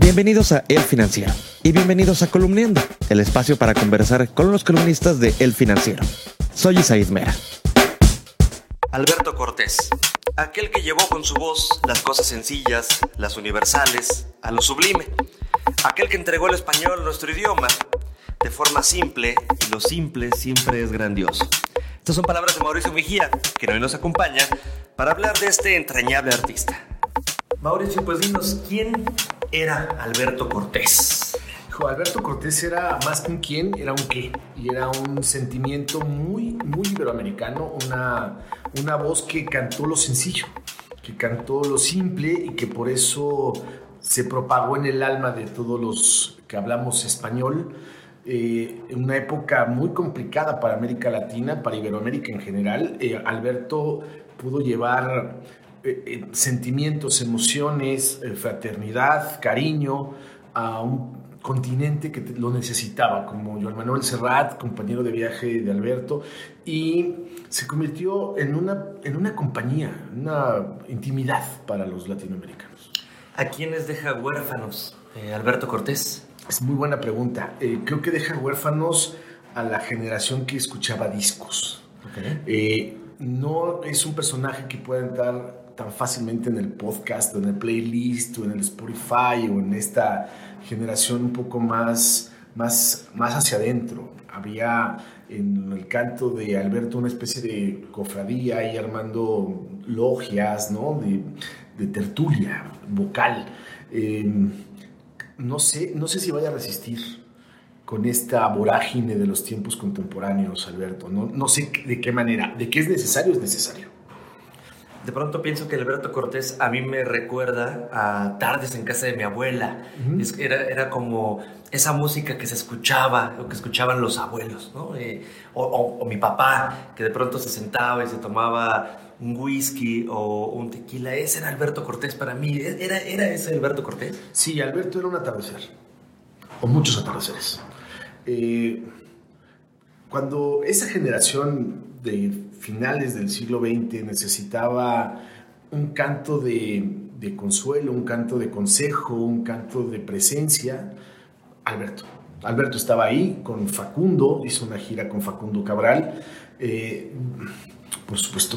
Bienvenidos a El Financiero y bienvenidos a Columniendo, el espacio para conversar con los columnistas de El Financiero. Soy Isaid Mera. Alberto Cortés, aquel que llevó con su voz las cosas sencillas, las universales, a lo sublime. Aquel que entregó el español, nuestro idioma, de forma simple, y lo simple siempre es grandioso. Estas son palabras de Mauricio Mejía, que hoy nos acompaña para hablar de este entrañable artista. Mauricio, pues dinos, ¿quién era Alberto Cortés? Alberto Cortés era más que un quién, era un qué. Y era un sentimiento muy, muy iberoamericano, una, una voz que cantó lo sencillo, que cantó lo simple y que por eso se propagó en el alma de todos los que hablamos español. Eh, en una época muy complicada para América Latina, para Iberoamérica en general, eh, Alberto pudo llevar eh, sentimientos, emociones, fraternidad, cariño a un continente que lo necesitaba, como Joan Manuel Serrat, compañero de viaje de Alberto, y se convirtió en una, en una compañía, una intimidad para los latinoamericanos. ¿A quiénes deja huérfanos eh, Alberto Cortés? Es muy buena pregunta. Eh, creo que deja huérfanos a la generación que escuchaba discos. Eh, no es un personaje que pueda entrar tan fácilmente en el podcast o en el playlist o en el Spotify o en esta generación un poco más, más, más hacia adentro. Había en el canto de Alberto una especie de cofradía y armando logias, ¿no? De, tertulia vocal. Em, no, sé, no sé si vaya a resistir con esta vorágine de los tiempos contemporáneos, Alberto. No, no sé de qué manera. De qué es necesario, es necesario de pronto pienso que Alberto Cortés a mí me recuerda a tardes en casa de mi abuela. era, era, como esa música que se escuchaba o que escuchaban los abuelos, ¿no? Eh, o, mi papá, que de pronto se sentaba y se tomaba un whisky o un tequila. Ese era Alberto Cortés para mí. ¿E-, ¿Era, era ese Alberto Cortés? Sí, Alberto era un atardecer, o muchos atardeceres. Eh, cuando esa generación de finales del siglo XX necesitaba un canto de, consuelo, un canto de consejo, un canto de presencia, Alberto. Alberto estaba ahí con Facundo, hizo una gira con Facundo Cabral. Eh, por supuesto,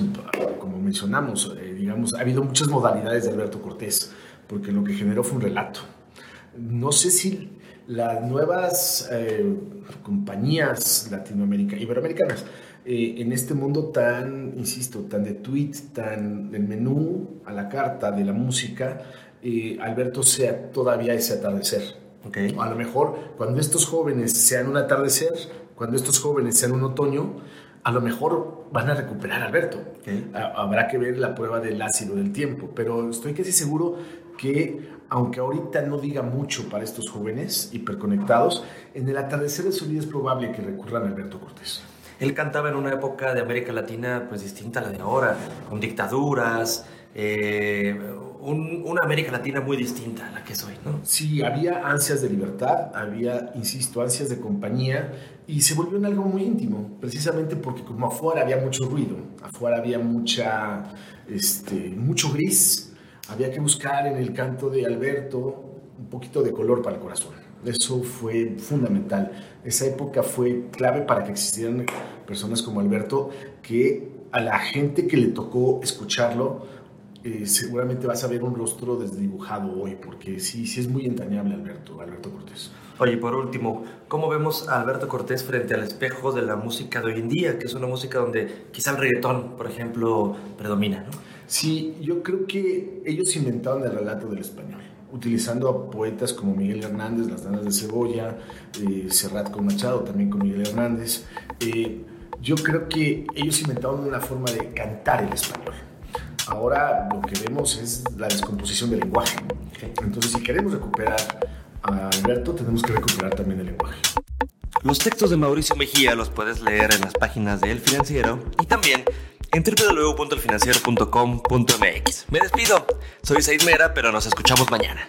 como mencionamos, eh, digamos, ha habido muchas modalidades de Alberto Cortés, porque lo que generó fue un relato. No sé si las nuevas eh, compañías latinoamericanas, iberoamericanas, eh, en este mundo tan, insisto, tan de tweet, tan del menú a la carta de la música, eh, Alberto sea todavía ese atardecer. Okay. A lo mejor cuando estos jóvenes sean un atardecer, cuando estos jóvenes sean un otoño, a lo mejor van a recuperar a Alberto. Habrá que ver la prueba del ácido del tiempo, pero estoy casi seguro que aunque ahorita no diga mucho para estos jóvenes hiperconectados, en el atardecer de su vida es probable que recurran a Alberto Cortés. Él cantaba en una época de América Latina pues distinta a la de ahora, con dictaduras, eh, una América Latina muy distinta a la que soy, ¿no? Sí, había ansias de libertad, había, insisto, ansias de compañía y se volvió en algo muy íntimo, precisamente porque como afuera había mucho ruido, afuera había mucha, este, mucho gris, había que buscar en el canto de Alberto un poquito de color para el corazón. Eso fue fundamental. Esa época fue clave para que existieran personas como Alberto, que a la gente que le tocó escucharlo, eh, seguramente vas a ver un rostro desdibujado hoy, porque sí, sí es muy entrañable Alberto, Alberto Cortés. Oye, por último, ¿cómo vemos a Alberto Cortés frente al espejo de la música de hoy en día, que es una música donde quizá el reggaetón, por ejemplo, predomina? ¿no? Sí, yo creo que ellos inventaron el relato del español utilizando a poetas como Miguel Hernández, Las Danas de Cebolla, eh, Serrat con Machado, también con Miguel Hernández. Eh, yo creo que ellos inventaron una forma de cantar el español. Ahora lo que vemos es la descomposición del lenguaje. Entonces, si queremos recuperar a Alberto, tenemos que recuperar también el lenguaje. Los textos de Mauricio Mejía los puedes leer en las páginas de El Financiero y también en www.elfinanciero.com.mx. Me despido. Soy Said Mera, pero nos escuchamos mañana.